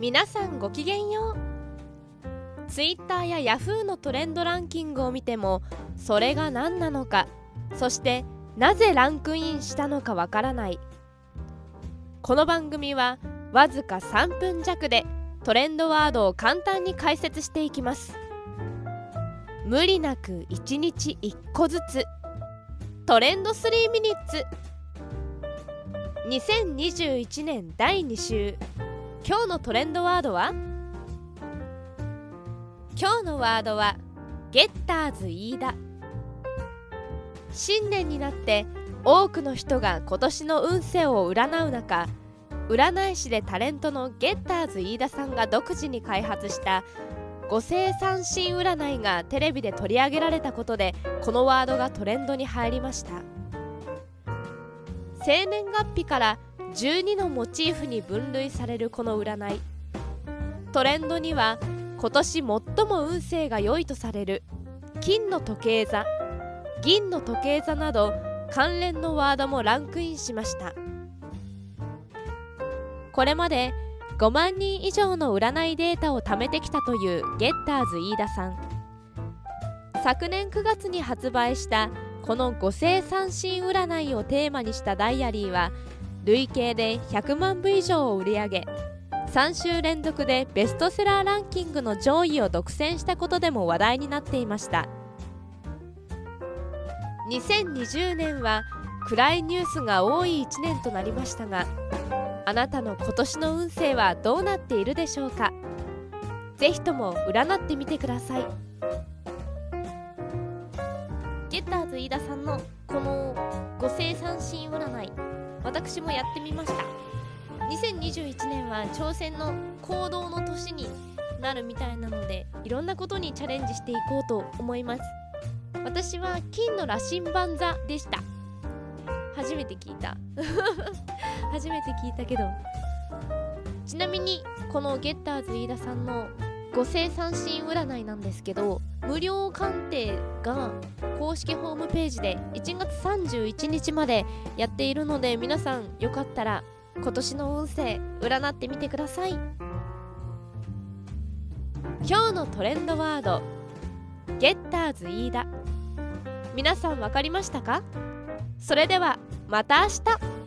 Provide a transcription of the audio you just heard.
皆さんごきげんよう。Twitter や Yahoo のトレンドランキングを見てもそれが何なのかそしてなぜランクインしたのかわからない。この番組はわずか3分弱でトレンドワードを簡単に解説していきます。無理なく1日1個ずつトレンド3ミニッツ。2021年第2週。今日のトレンドワードは？今日のワードはゲッターズ飯田。新年になって多くの人が今年の運勢を占う中占い師でタレントのゲッターズ飯田さんが独自に開発した五星三神占いがテレビで取り上げられたことでこのワードがトレンドに入りました。生年月日から12のモチーフに分類されるこの占い。トレンドには今年最も運勢が良いとされる金の時計座銀の時計座など関連のワードもランクインしました。これまで5万人以上の占いデータを貯めてきたというゲッターズ飯田さん。昨年9月に発売したこの五星三神占いをテーマにしたダイアリーは累計で100万部以上を売り上げ3週連続でベストセラーランキングの上位を独占したことでも話題になっていました。2020年は暗いニュースが多い1年となりましたがあなたの今年の運勢はどうなっているでしょうか。ぜひとも占ってみてください。ゲッターズ飯田さんのこの五星三神占い。私もやってみました。2021年は挑戦の行動の年になるみたいなのでいろんなことにチャレンジしていこうと思います。私は金の羅針盤座でした。初めて聞いた。初めて聞いたけど。ちなみにこのゲッターズ飯田さんの五星三神占いなんですけど無料鑑定が公式ホームページで1月31日までやっているので皆さんよかったら今年の運勢占ってみてください。今日のトレンドワードゲッターズ飯田。皆さん分かりましたか？それではまた明日。